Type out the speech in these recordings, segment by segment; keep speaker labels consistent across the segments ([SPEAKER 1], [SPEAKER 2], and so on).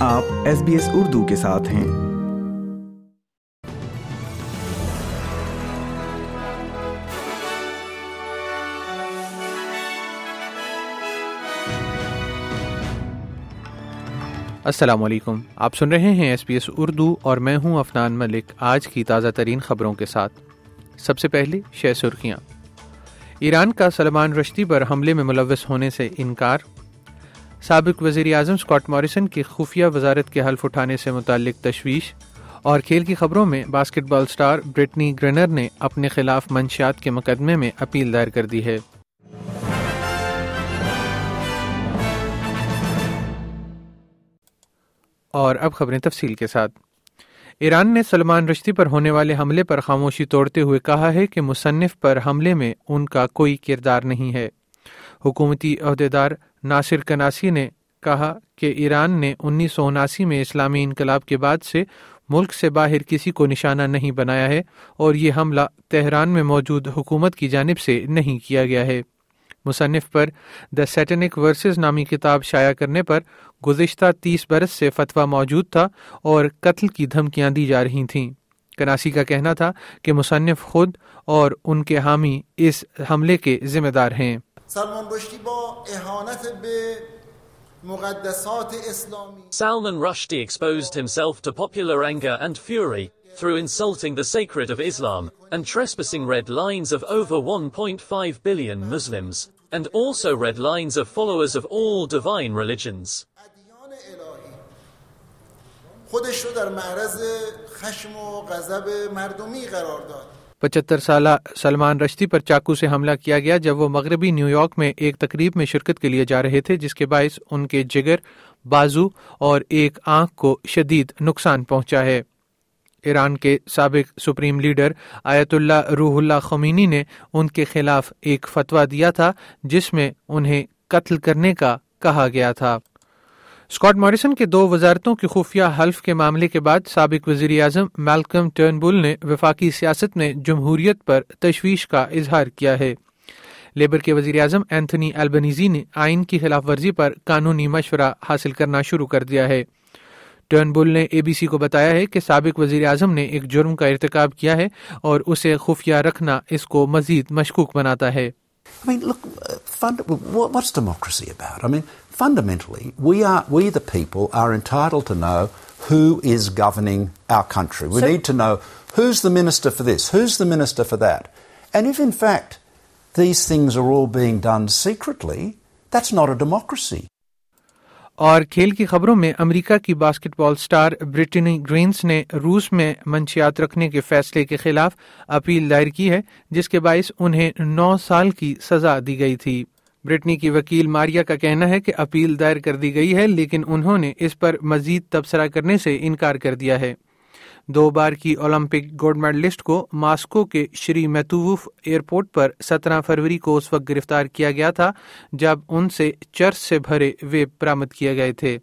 [SPEAKER 1] آپ S B S Urdu کے ساتھ ہیں۔
[SPEAKER 2] السلام علیکم۔ آپ سن رہے ہیں ایس پی ایس اردو اور میں ہوں افنان ملک۔ آج کی تازہ ترین خبروں کے ساتھ۔ سب سے پہلے شہ سرخیاں۔ ایران کا سلمان رشتی پر حملے میں ملوث ہونے سے انکار۔ سابق وزیر اعظم اسکاٹ موریسن کی خفیہ وزارت کے حلف اٹھانے سے متعلق تشویش اور کھیل کی خبروں میں basketball star Brittney Griner نے اپنے خلاف منشیات کے مقدمے میں اپیل دائر کر دی ہے۔ اور اب خبریں تفصیل کے ساتھ۔ ایران نے سلمان رشتی پر ہونے والے حملے پر خاموشی توڑتے ہوئے کہا ہے کہ مصنف پر حملے میں ان کا کوئی کردار نہیں ہے۔ حکومتی عہدیدار ناصر کناسی نے کہا کہ ایران نے انیس سو اناسی میں اسلامی انقلاب کے بعد سے ملک سے باہر کسی کو نشانہ نہیں بنایا ہے اور یہ حملہ تہران میں موجود حکومت کی جانب سے نہیں کیا گیا ہے۔ مصنف پر دا سیٹنک ورسز نامی کتاب شائع کرنے پر گزشتہ تیس برس سے فتویٰ موجود تھا اور قتل کی دھمکیاں دی جا رہی تھیں۔ کناسی کا کہنا تھا کہ مصنف خود اور ان کے حامی اس حملے کے ذمہ دار ہیں۔
[SPEAKER 3] سلمان رشدی با احانت به مقدسات اسلامی
[SPEAKER 4] Salman Rushdie exposed himself to popular anger and fury through insulting the sacred of Islam and trespassing red lines of over 1.5 billion Muslims, and also red lines of followers of all divine religions.
[SPEAKER 3] خودش رو در معرض خشم و غضب مردمی قرار داد
[SPEAKER 2] پچہتر سالہ سلمان رشتی پر چاقو سے حملہ کیا گیا جب وہ مغربی نیو یارک میں ایک تقریب میں شرکت کے لیے جا رہے تھے، جس کے باعث ان کے جگر، بازو اور ایک آنکھ کو شدید نقصان پہنچا ہے۔ ایران کے سابق سپریم لیڈر آیت اللہ روح اللہ خمینی نے ان کے خلاف ایک فتویٰ دیا تھا، جس میں انہیں قتل کرنے کا کہا گیا تھا۔ اسکاٹ موریسن کے دو وزارتوں کی خفیہ حلف کے معاملے کے بعد سابق وزیر اعظم میلکم ٹرنبل نے وفاقی سیاست میں جمہوریت پر تشویش کا اظہار کیا ہے۔ لیبر کے وزیر اعظم اینتھنی البنیزی نے آئین کی خلاف ورزی پر قانونی مشورہ حاصل کرنا شروع کر دیا ہے۔ ٹرنبل نے اے بی سی کو بتایا ہے کہ سابق وزیر اعظم نے ایک جرم کا ارتکاب کیا ہے اور اسے خفیہ رکھنا اس کو مزید مشکوک بناتا ہے۔
[SPEAKER 5] I mean, look, uh, fund, what, what's democracy about? I mean, fundamentally, we are we the people are entitled to know who is governing our country. We
[SPEAKER 6] So-
[SPEAKER 5] need to know who's the minister for this, who's the minister for that, and if in fact these things are all being done secretly, that's not a democracy.
[SPEAKER 2] اور کھیل کی خبروں میں امریکہ کی basketball star Brittney Griner نے روس میں منشیات رکھنے کے فیصلے کے خلاف اپیل دائر کی ہے، جس کے باعث انہیں نو سال کی سزا دی گئی تھی۔ برٹنی کی وکیل ماریا کا کہنا ہے کہ اپیل دائر کر دی گئی ہے، لیکن انہوں نے اس پر مزید تبصرہ کرنے سے انکار کر دیا ہے۔ دو بار کی اولمپک گولڈ میڈلسٹ کو ماسکو کے شری میتووف ایئرپورٹ پر سترہ فروری کو اس وقت گرفتار کیا گیا تھا، جب ان سے چرس سے بھرے ویب برامد کیے گئے تھے۔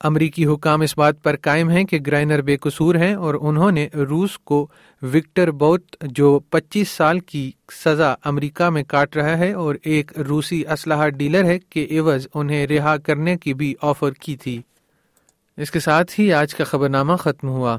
[SPEAKER 2] امریکی حکام اس بات پر قائم ہیں کہ گرائنر بے قصور ہیں اور انہوں نے روس کو وکٹر بوت، جو پچیس سال کی سزا امریکہ میں کاٹ رہا ہے اور ایک روسی اسلحہ ڈیلر ہے کے عوض انہیں رہا کرنے کی بھی آفر کی تھی۔ اس کے ساتھ ہی آج کا خبر نامہ ختم ہوا۔